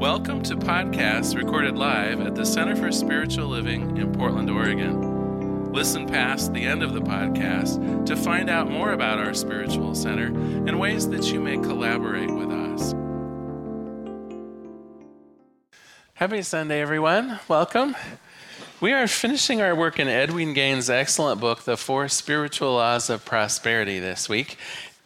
Welcome to podcasts recorded live at the Center for Spiritual Living in Portland, Oregon. Listen past the end of the podcast to find out more about our spiritual center and ways that you may collaborate with us. Happy Sunday, everyone. Welcome. We are finishing our work in Edwene Gaines' excellent book, The Four Spiritual Laws of Prosperity, this week.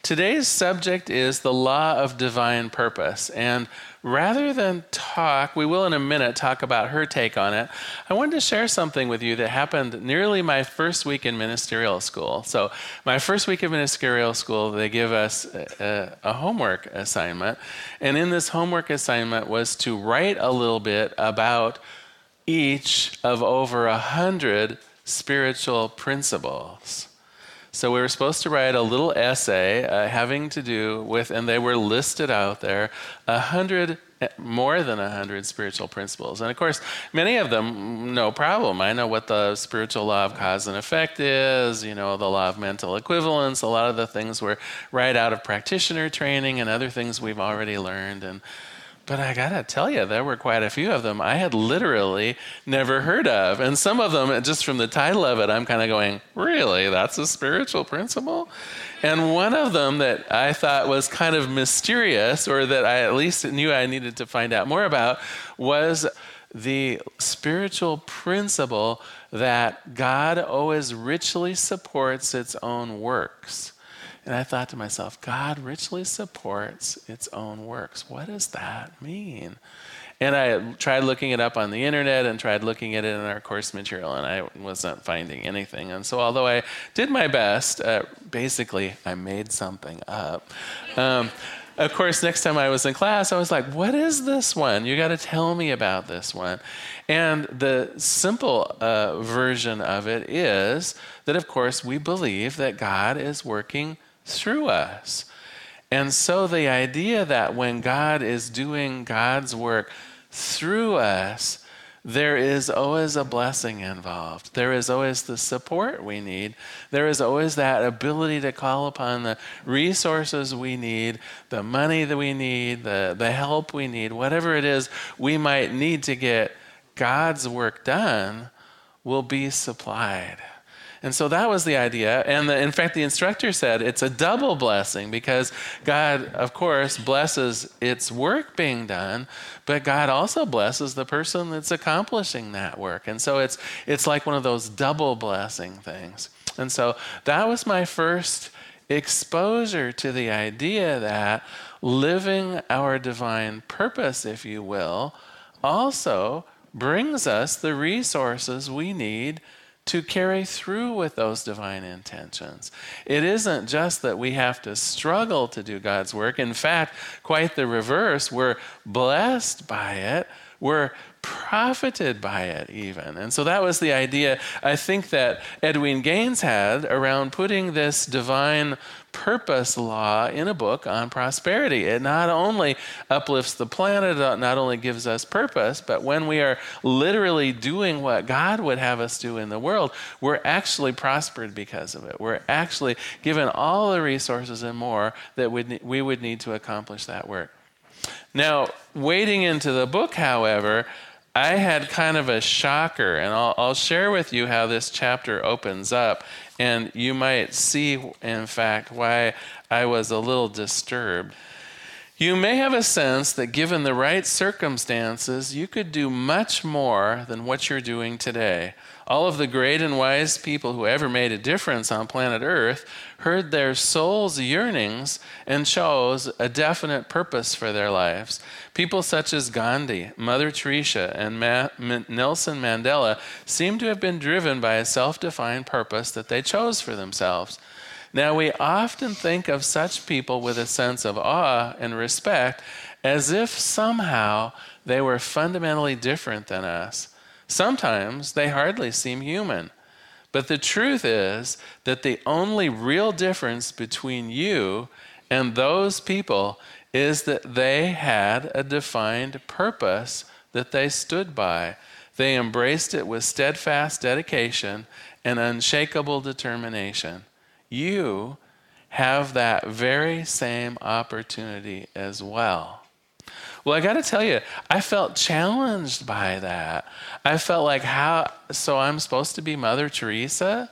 Today's subject is the law of divine purpose. And rather than talk, we will in a minute talk about her take on it. I wanted to share something with you that happened nearly my first week in ministerial school. So, my first week of ministerial school, they give us a, a homework assignment. And in this homework assignment was to write a little bit about each of over a hundred spiritual principles. So we were supposed to write a little essay uh, having to do with, and they were listed out there, a hundred, more than a hundred spiritual principles. And of course, many of them, no problem. I know what the spiritual law of cause and effect is, you know, the law of mental equivalence. A lot of the things were right out of practitioner training and other things we've already learned. And but I gotta tell you, there were quite a few of them I had literally never heard of. And some of them, just from the title of it, I'm kind of going, really? That's a spiritual principle? And one of them that I thought was kind of mysterious, or that I at least knew I needed to find out more about, was the spiritual principle that God always richly supports its own works. And I thought to myself, God richly supports its own works. What does that mean? And I tried looking it up on the internet and tried looking at it in our course material, and I wasn't finding anything. And so, although I did my best, uh, basically, I made something up. Um, of course, next time I was in class, I was like, What is this one? You got to tell me about this one. And the simple uh, version of it is that, of course, we believe that God is working through us. And so the idea that when God is doing God's work through us, there is always a blessing involved. There is always the support we need. There is always that ability to call upon the resources we need, the money that we need, the, the help we need, whatever it is we might need to get God's work done will be supplied. And so that was the idea. And the, in fact, the instructor said it's a double blessing because God, of course, blesses its work being done, but God also blesses the person that's accomplishing that work. And so it's, it's like one of those double blessing things. And so that was my first exposure to the idea that living our divine purpose, if you will, also brings us the resources we need to carry through with those divine intentions. It isn't just that we have to struggle to do God's work. In fact, quite the reverse. We're blessed by it. We're profited by it, even. And so that was the idea I think that Edwene Gaines had around putting this divine purpose law in a book on prosperity. It not only uplifts the planet, it not only gives us purpose, but when we are literally doing what God would have us do in the world, we're actually prospered because of it. We're actually given all the resources and more that we would need to accomplish that work. Now, wading into the book, however, I had kind of a shocker, and I'll, I'll, share with you how this chapter opens up, and you might see, in fact, why I was a little disturbed. You may have a sense that given the right circumstances, you could do much more than what you're doing today. All of the great and wise people who ever made a difference on planet Earth heard their soul's yearnings and chose a definite purpose for their lives. People such as Gandhi, Mother Teresa, and Ma- M- Nelson Mandela seem to have been driven by a self defined purpose that they chose for themselves. Now, we often think of such people with a sense of awe and respect as if somehow they were fundamentally different than us. Sometimes they hardly seem human. But the truth is that the only real difference between you and those people is that they had a defined purpose that they stood by. They embraced it with steadfast dedication and unshakable determination. You have that very same opportunity as well. Well, I got to tell you, I felt challenged by that. I felt like, how, so I'm supposed to be Mother Teresa?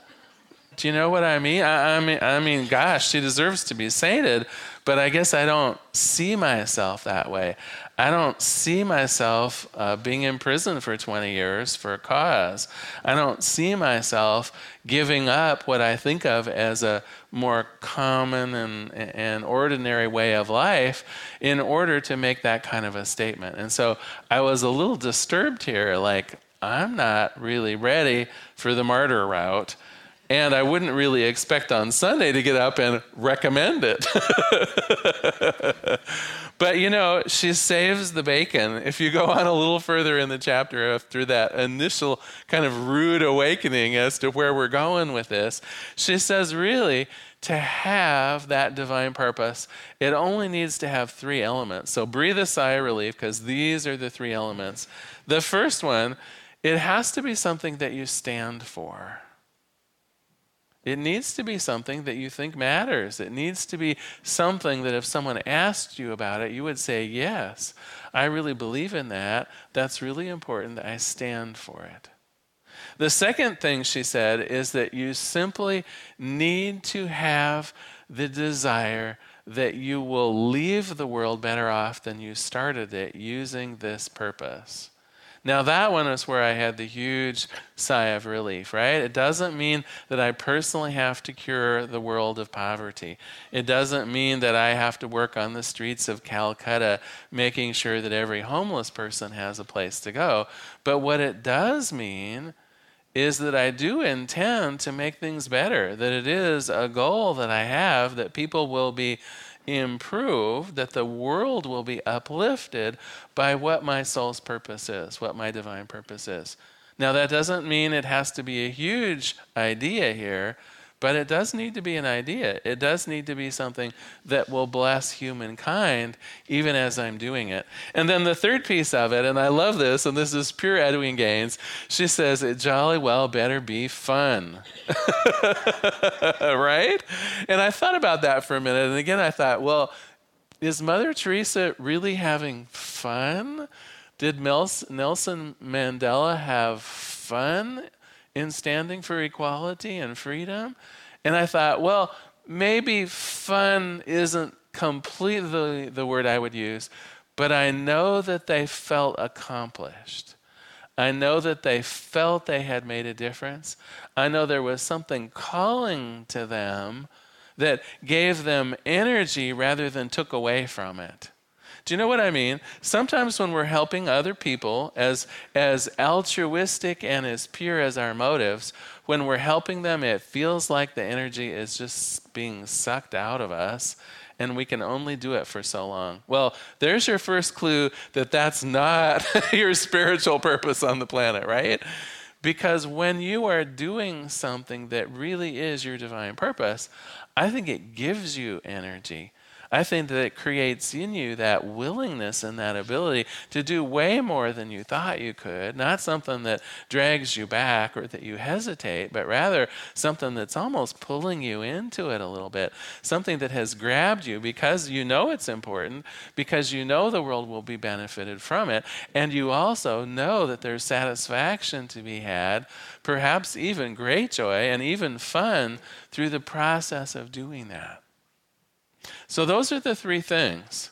Do you know what I mean? I, I, mean, I mean, gosh, she deserves to be sainted, but I guess I don't see myself that way. I don't see myself uh, being in prison for 20 years for a cause. I don't see myself giving up what I think of as a more common and, and ordinary way of life in order to make that kind of a statement. And so I was a little disturbed here, like, I'm not really ready for the martyr route. And I wouldn't really expect on Sunday to get up and recommend it. but you know, she saves the bacon. If you go on a little further in the chapter after that initial kind of rude awakening as to where we're going with this, she says, really, to have that divine purpose, it only needs to have three elements. So breathe a sigh of relief because these are the three elements. The first one, it has to be something that you stand for. It needs to be something that you think matters. It needs to be something that if someone asked you about it, you would say, Yes, I really believe in that. That's really important. I stand for it. The second thing she said is that you simply need to have the desire that you will leave the world better off than you started it using this purpose. Now, that one is where I had the huge sigh of relief, right? It doesn't mean that I personally have to cure the world of poverty. It doesn't mean that I have to work on the streets of Calcutta making sure that every homeless person has a place to go. But what it does mean is that I do intend to make things better, that it is a goal that I have that people will be improved, that the world will be uplifted by what my soul's purpose is, what my divine purpose is. Now, that doesn't mean it has to be a huge idea here, but it does need to be an idea. It does need to be something that will bless humankind even as I'm doing it. And then the third piece of it, and I love this, and this is pure Edwene Gaines, she says, it jolly well better be fun. right? And I thought about that for a minute. And again, I thought, well, is Mother Teresa really having fun? Did Nelson Mandela have fun in standing for equality and freedom. And I thought, well, maybe fun isn't completely the word I would use, but I know that they felt accomplished. I know that they felt they had made a difference. I know there was something calling to them that gave them energy rather than took away from it. Do you know what I mean? Sometimes when we're helping other people, as, as altruistic and as pure as our motives, when we're helping them, it feels like the energy is just being sucked out of us and we can only do it for so long. Well, there's your first clue that that's not your spiritual purpose on the planet, right? Because when you are doing something that really is your divine purpose, I think it gives you energy. I think that it creates in you that willingness and that ability to do way more than you thought you could. Not something that drags you back or that you hesitate, but rather something that's almost pulling you into it a little bit. Something that has grabbed you because you know it's important, because you know the world will be benefited from it, and you also know that there's satisfaction to be had, perhaps even great joy and even fun through the process of doing that. So, those are the three things.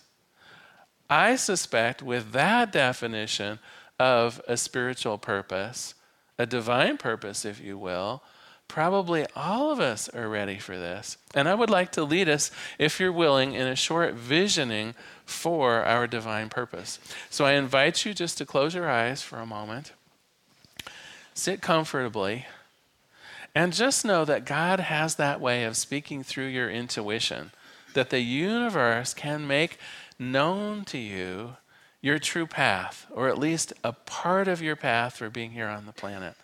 I suspect with that definition of a spiritual purpose, a divine purpose, if you will, probably all of us are ready for this. And I would like to lead us, if you're willing, in a short visioning for our divine purpose. So I invite you just to close your eyes for a moment, sit comfortably, and just know that God has that way of speaking through your intuition that the universe can make known to you your true path, or at least a part of your path for being here on the planet.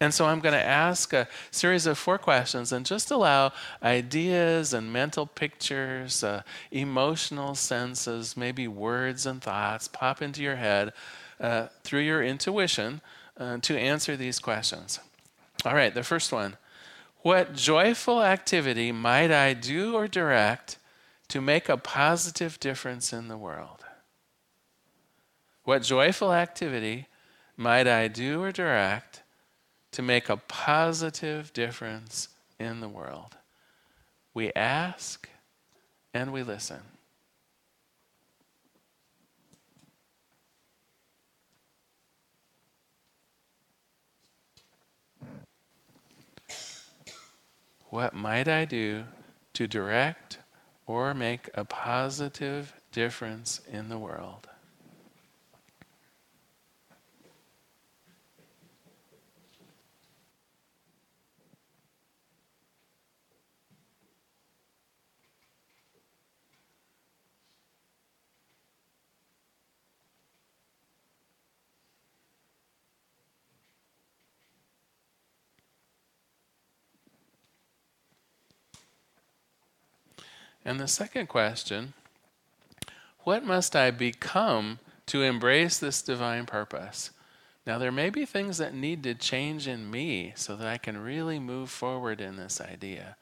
And so I'm going to ask a series of four questions and just allow ideas and mental pictures, uh, emotional senses, maybe words and thoughts pop into your head uh, through your intuition uh, to answer these questions. All right, the first one what joyful activity might I do or direct to make a positive difference in the world? What joyful activity might I do or direct to make a positive difference in the world? We ask and we listen. What might I do to direct or make a positive difference in the world? And the second question what must I become to embrace this divine purpose? Now, there may be things that need to change in me so that I can really move forward in this idea.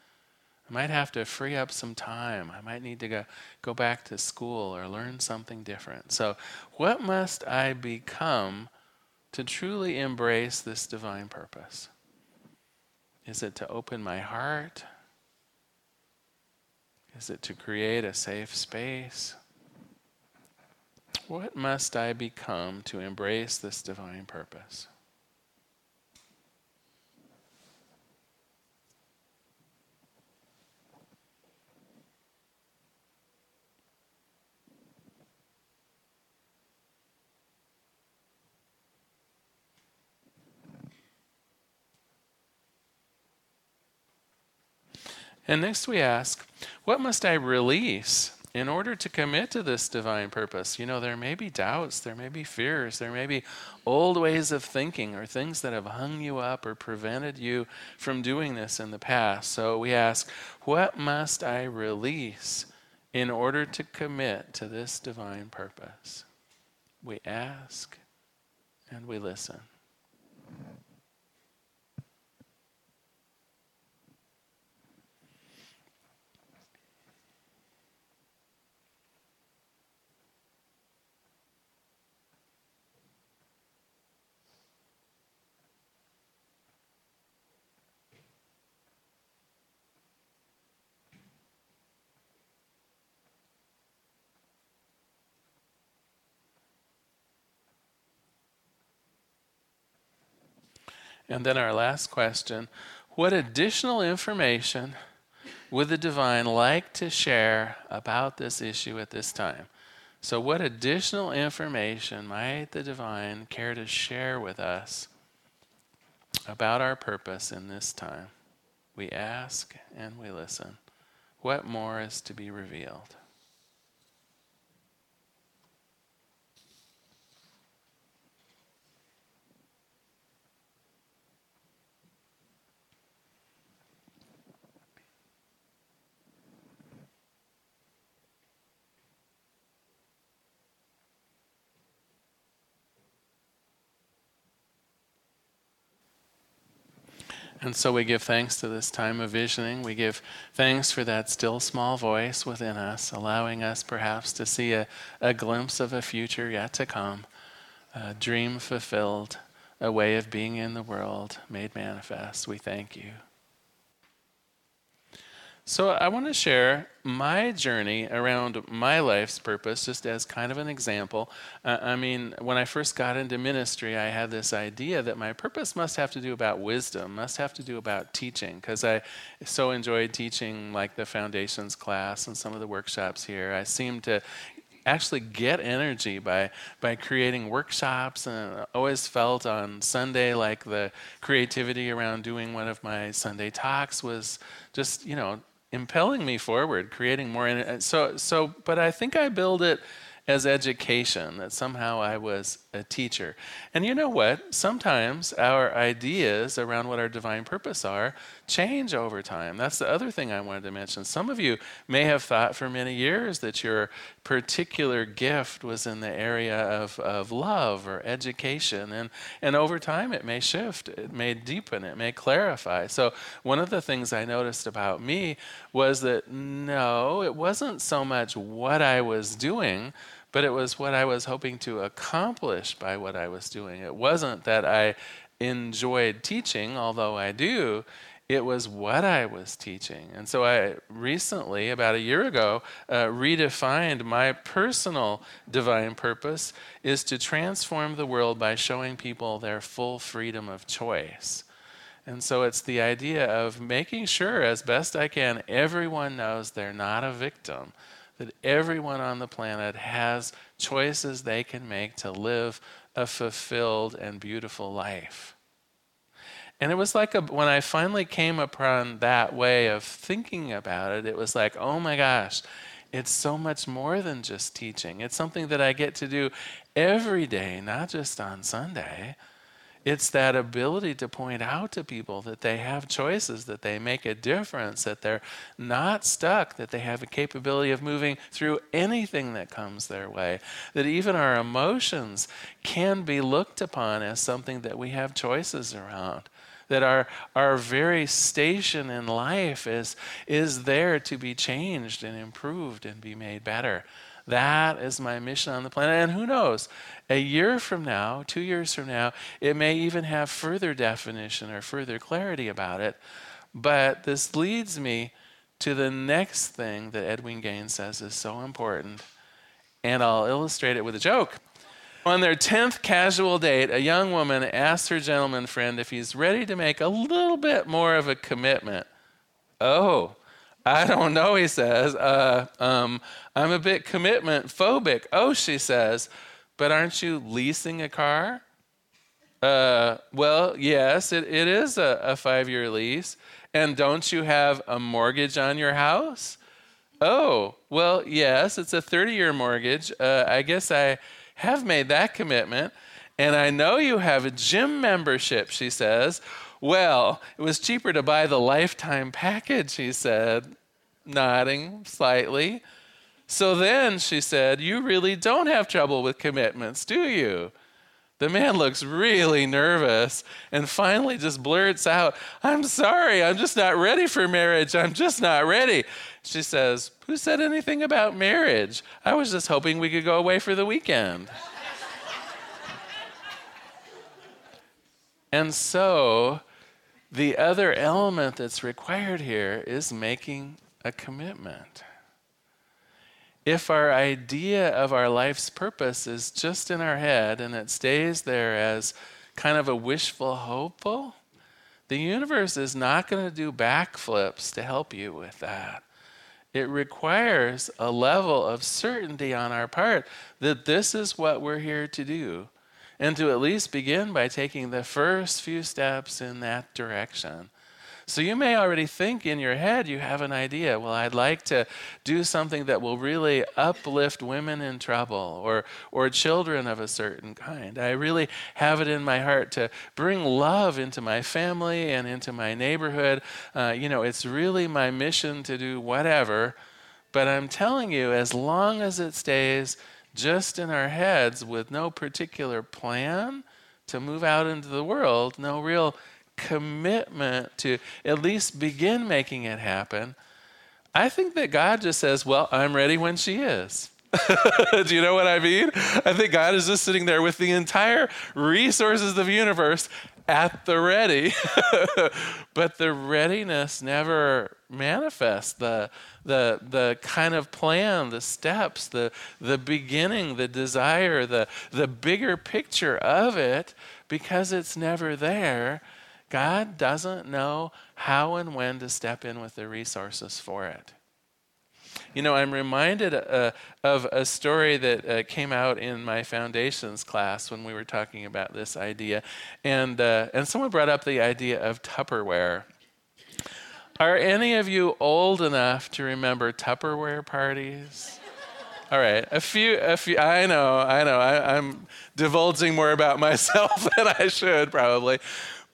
I might have to free up some time. I might need to go, go back to school or learn something different. So, what must I become to truly embrace this divine purpose? Is it to open my heart? Is it to create a safe space? What must I become to embrace this divine purpose? And next we ask, what must I release in order to commit to this divine purpose? You know, there may be doubts, there may be fears, there may be old ways of thinking or things that have hung you up or prevented you from doing this in the past. So we ask, what must I release in order to commit to this divine purpose? We ask and we listen. And then our last question What additional information would the divine like to share about this issue at this time? So, what additional information might the divine care to share with us about our purpose in this time? We ask and we listen. What more is to be revealed? And so we give thanks to this time of visioning. We give thanks for that still small voice within us, allowing us perhaps to see a, a glimpse of a future yet to come, a dream fulfilled, a way of being in the world made manifest. We thank you. So, I want to share my journey around my life's purpose just as kind of an example. Uh, I mean, when I first got into ministry, I had this idea that my purpose must have to do about wisdom, must have to do about teaching, because I so enjoyed teaching like the foundations class and some of the workshops here. I seemed to actually get energy by by creating workshops and I always felt on Sunday like the creativity around doing one of my Sunday talks was just you know impelling me forward, creating more. And so, so, but I think I build it as education, that somehow I was a teacher. And you know what? Sometimes our ideas around what our divine purpose are change over time. That's the other thing I wanted to mention. Some of you may have thought for many years that your particular gift was in the area of, of love or education, and, and over time it may shift, it may deepen, it may clarify. So, one of the things I noticed about me was that no, it wasn't so much what I was doing but it was what I was hoping to accomplish by what I was doing. It wasn't that I enjoyed teaching, although I do. It was what I was teaching. And so I recently, about a year ago, uh, redefined my personal divine purpose is to transform the world by showing people their full freedom of choice. And so it's the idea of making sure, as best I can, everyone knows they're not a victim, that everyone on the planet has choices they can make to live a fulfilled and beautiful life. And it was like a, when I finally came upon that way of thinking about it, it was like, oh my gosh, it's so much more than just teaching. It's something that I get to do every day, not just on Sunday. It's that ability to point out to people that they have choices, that they make a difference, that they're not stuck, that they have a capability of moving through anything that comes their way, that even our emotions can be looked upon as something that we have choices around. That our, our very station in life is, is there to be changed and improved and be made better. That is my mission on the planet. And who knows, a year from now, two years from now, it may even have further definition or further clarity about it. But this leads me to the next thing that Edwene Gaines says is so important. And I'll illustrate it with a joke. On their 10th casual date, a young woman asks her gentleman friend if he's ready to make a little bit more of a commitment. Oh, I don't know, he says. Uh, um, I'm a bit commitment phobic. Oh, she says, but aren't you leasing a car? Uh, well, yes, it, it is a, a five year lease. And don't you have a mortgage on your house? Oh, well, yes, it's a 30 year mortgage. Uh, I guess I have made that commitment. And I know you have a gym membership, she says. Well, it was cheaper to buy the lifetime package, he said, nodding slightly. So then, she said, You really don't have trouble with commitments, do you? The man looks really nervous and finally just blurts out, I'm sorry, I'm just not ready for marriage. I'm just not ready. She says, Who said anything about marriage? I was just hoping we could go away for the weekend. and so the other element that's required here is making a commitment. If our idea of our life's purpose is just in our head and it stays there as kind of a wishful hopeful, the universe is not going to do backflips to help you with that. It requires a level of certainty on our part that this is what we're here to do and to at least begin by taking the first few steps in that direction. So you may already think in your head you have an idea. Well, I'd like to do something that will really uplift women in trouble or, or children of a certain kind. I really have it in my heart to bring love into my family and into my neighborhood. Uh, you know, it's really my mission to do whatever. But I'm telling you, as long as it stays just in our heads with no particular plan to move out into the world, no real commitment to at least begin making it happen, I think that God just says, Well, I'm ready when she is. Do you know what I mean? I think God is just sitting there with the entire resources of the universe at the ready. but the readiness never manifests the, the, the kind of plan, the steps, the, the beginning, the desire, the, the bigger picture of it, because it's never there. God doesn't know how and when to step in with the resources for it. You know, I'm reminded uh, of a story that uh, came out in my foundations class when we were talking about this idea. And, uh, and someone brought up the idea of Tupperware. Are any of you old enough to remember Tupperware parties? All right, a few, a few. I know, I know. I, I'm divulging more about myself than I should probably.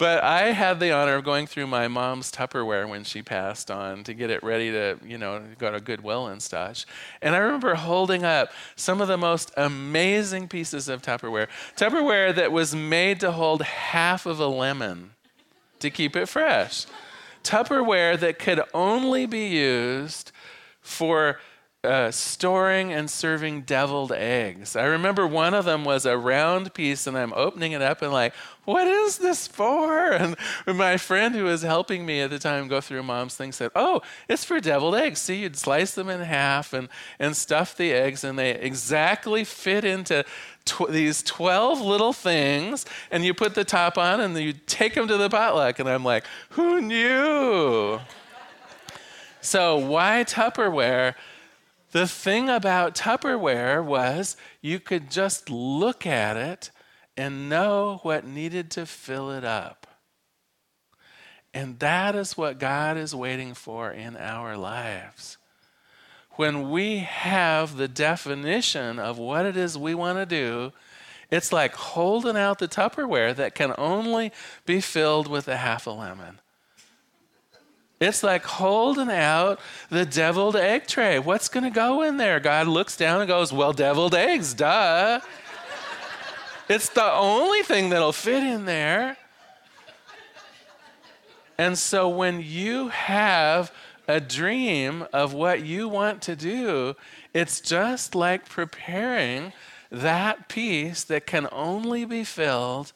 But I had the honor of going through my mom's Tupperware when she passed on to get it ready to, you know, go to Goodwill and such. And I remember holding up some of the most amazing pieces of Tupperware. Tupperware that was made to hold half of a lemon to keep it fresh. Tupperware that could only be used for uh, storing and serving deviled eggs. I remember one of them was a round piece, and I'm opening it up and like, what is this for? And my friend who was helping me at the time go through mom's thing said, oh, it's for deviled eggs. See, you'd slice them in half and, and stuff the eggs, and they exactly fit into tw- these 12 little things, and you put the top on, and you take them to the potluck. And I'm like, who knew? so, why Tupperware? The thing about Tupperware was you could just look at it and know what needed to fill it up. And that is what God is waiting for in our lives. When we have the definition of what it is we want to do, it's like holding out the Tupperware that can only be filled with a half a lemon. It's like holding out the deviled egg tray. What's going to go in there? God looks down and goes, Well, deviled eggs, duh. It's the only thing that'll fit in there. And so when you have a dream of what you want to do, it's just like preparing that piece that can only be filled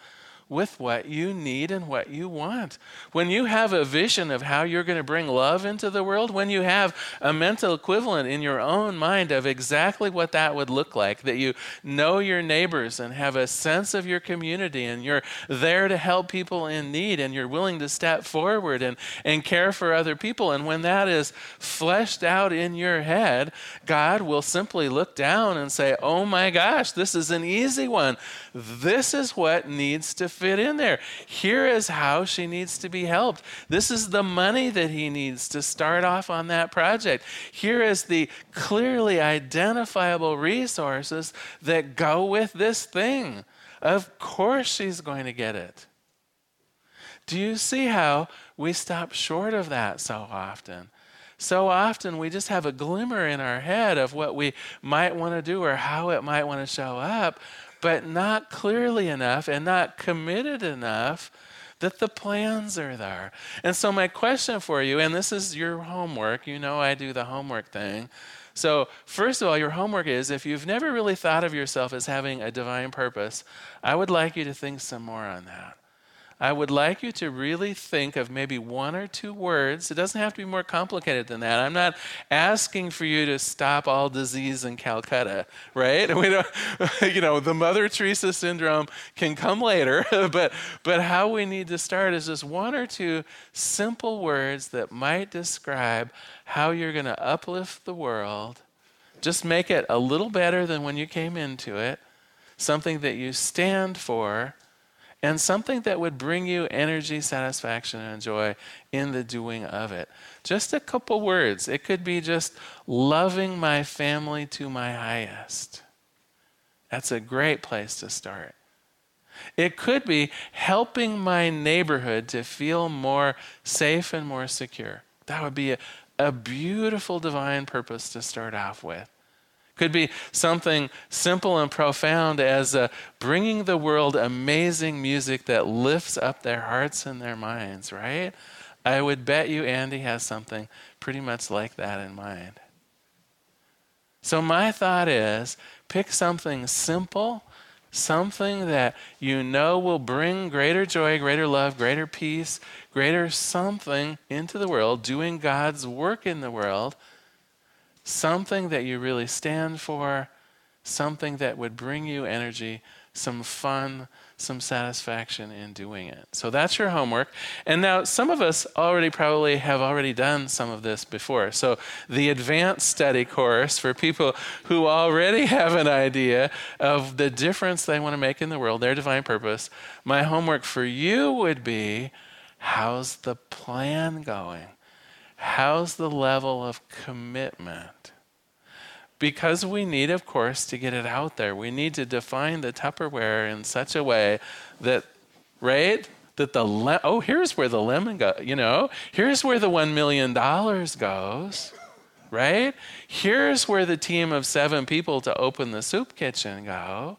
with what you need and what you want. When you have a vision of how you're going to bring love into the world, when you have a mental equivalent in your own mind of exactly what that would look like, that you know your neighbors and have a sense of your community and you're there to help people in need and you're willing to step forward and, and care for other people. And when that is fleshed out in your head, God will simply look down and say, Oh my gosh, this is an easy one. This is what needs to fit in there. Here is how she needs to be helped. This is the money that he needs to start off on that project. Here is the clearly identifiable resources that go with this thing. Of course, she's going to get it. Do you see how we stop short of that so often? So often we just have a glimmer in our head of what we might want to do or how it might want to show up, but not clearly enough and not committed enough that the plans are there. And so, my question for you, and this is your homework, you know I do the homework thing. So, first of all, your homework is if you've never really thought of yourself as having a divine purpose, I would like you to think some more on that. I would like you to really think of maybe one or two words. It doesn't have to be more complicated than that. I'm not asking for you to stop all disease in Calcutta, right? We don't, you know, the Mother Teresa syndrome can come later, but but how we need to start is just one or two simple words that might describe how you're going to uplift the world. Just make it a little better than when you came into it. Something that you stand for and something that would bring you energy, satisfaction, and joy in the doing of it. Just a couple words. It could be just loving my family to my highest. That's a great place to start. It could be helping my neighborhood to feel more safe and more secure. That would be a, a beautiful divine purpose to start off with. Could be something simple and profound as uh, bringing the world amazing music that lifts up their hearts and their minds, right? I would bet you Andy has something pretty much like that in mind. So, my thought is pick something simple, something that you know will bring greater joy, greater love, greater peace, greater something into the world, doing God's work in the world something that you really stand for, something that would bring you energy, some fun, some satisfaction in doing it. So that's your homework. And now some of us already probably have already done some of this before. So the advanced study course for people who already have an idea of the difference they want to make in the world, their divine purpose, my homework for you would be how's the plan going? How's the level of commitment? Because we need, of course, to get it out there, we need to define the Tupperware in such a way that, right? that the le- oh here's where the lemon go you know here's where the one million dollars goes right here's where the team of seven people to open the soup kitchen go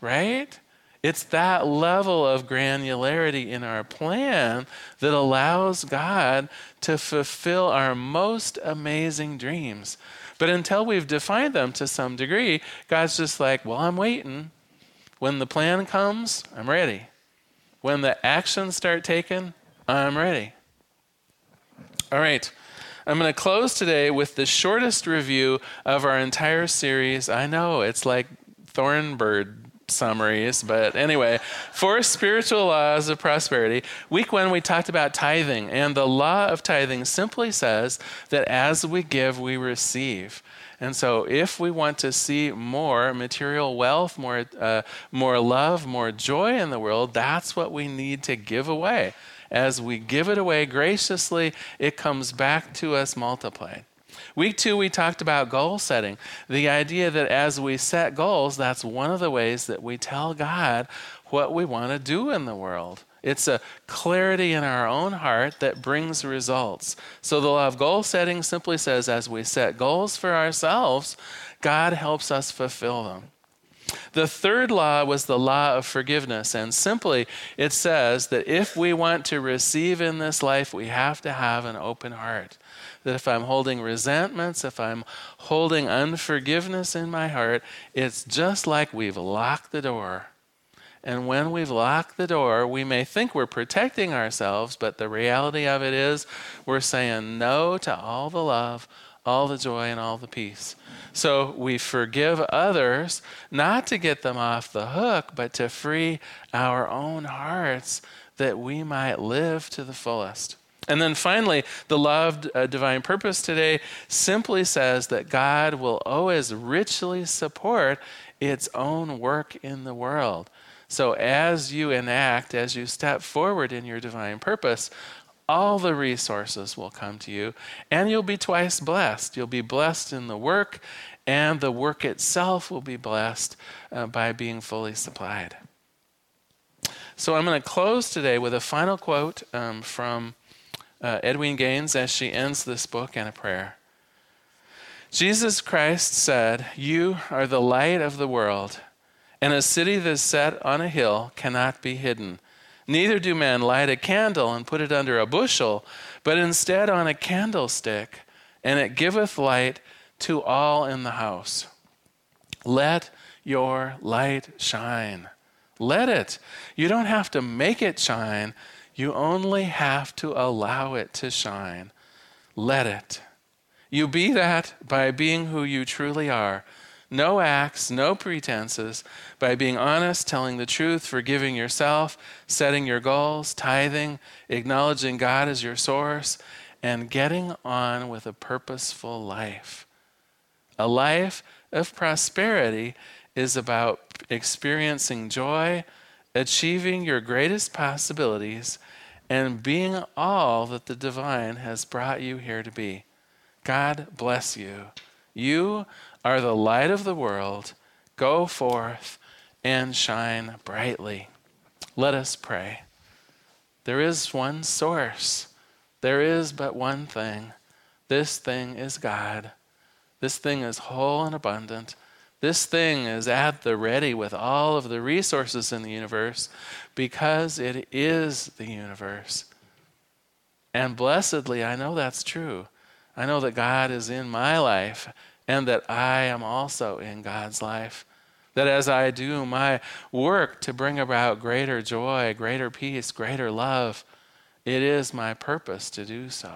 right it's that level of granularity in our plan that allows God to fulfill our most amazing dreams. But until we've defined them to some degree, God's just like, well, I'm waiting. When the plan comes, I'm ready. When the actions start taking, I'm ready. All right. I'm going to close today with the shortest review of our entire series. I know it's like Thornbird summaries, but anyway, four spiritual laws of prosperity. Week one, we talked about tithing, and the law of tithing simply says that as we give, we receive. And so, if we want to see more material wealth, more, uh, more love, more joy in the world, that's what we need to give away. As we give it away graciously, it comes back to us multiplied. Week two, we talked about goal setting. The idea that as we set goals, that's one of the ways that we tell God what we want to do in the world. It's a clarity in our own heart that brings results. So the law of goal setting simply says as we set goals for ourselves, God helps us fulfill them. The third law was the law of forgiveness. And simply, it says that if we want to receive in this life, we have to have an open heart that if I'm holding resentments, if I'm holding unforgiveness in my heart, it's just like we've locked the door. And when we've locked the door, we may think we're protecting ourselves, but the reality of it is we're saying no to all the love, all the joy, and all the peace. So we forgive others not to get them off the hook, but to free our own hearts that we might live to the fullest. And then finally, the of uh, divine purpose today simply says that God will always richly support its own work in the world. So as you enact, as you step forward in your divine purpose, all the resources will come to you, and you'll be twice blessed. You'll be blessed in the work, and the work itself will be blessed uh, by being fully supplied. So I'm going to close today with a final quote um, from uh, Edwene Gaines as she ends this book in a prayer. Jesus Christ said, You are the light of the world, and a city that is set on a hill cannot be hidden. Neither do men light a candle and put it under a bushel, but instead on a candlestick, and it giveth light to all in the house. Let your light shine. Let it. You don't have to make it shine. You only have to allow it to shine. Let it. You be that by being who you truly are. No acts, no pretenses, by being honest, telling the truth, forgiving yourself, setting your goals, tithing, acknowledging God as your source, and getting on with a purposeful life. A life of prosperity is about experiencing joy, achieving your greatest possibilities, and being all that the divine has brought you here to be. God bless you. You are the light of the world. Go forth and shine brightly. Let us pray. There is one source, there is but one thing. This thing is God. This thing is whole and abundant. This thing is at the ready with all of the resources in the universe because it is the universe. And blessedly, I know that's true. I know that God is in my life and that I am also in God's life. That as I do my work to bring about greater joy, greater peace, greater love, it is my purpose to do so.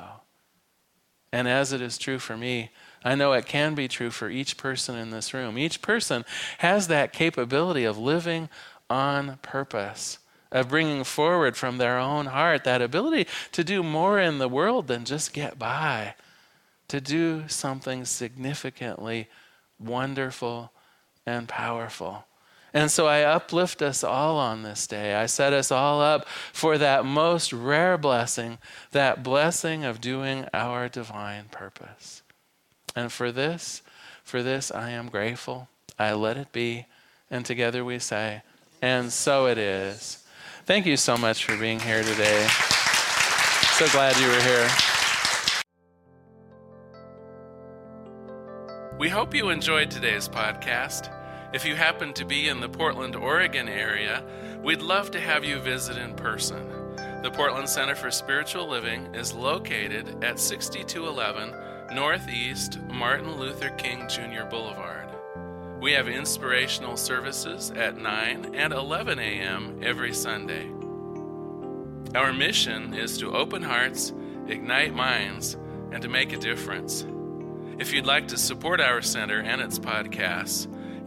And as it is true for me, I know it can be true for each person in this room. Each person has that capability of living on purpose, of bringing forward from their own heart that ability to do more in the world than just get by, to do something significantly wonderful and powerful. And so I uplift us all on this day. I set us all up for that most rare blessing, that blessing of doing our divine purpose. And for this, for this I am grateful. I let it be. And together we say, and so it is. Thank you so much for being here today. So glad you were here. We hope you enjoyed today's podcast. If you happen to be in the Portland, Oregon area, we'd love to have you visit in person. The Portland Center for Spiritual Living is located at 6211 Northeast Martin Luther King Jr. Boulevard. We have inspirational services at 9 and 11 a.m. every Sunday. Our mission is to open hearts, ignite minds, and to make a difference. If you'd like to support our center and its podcasts,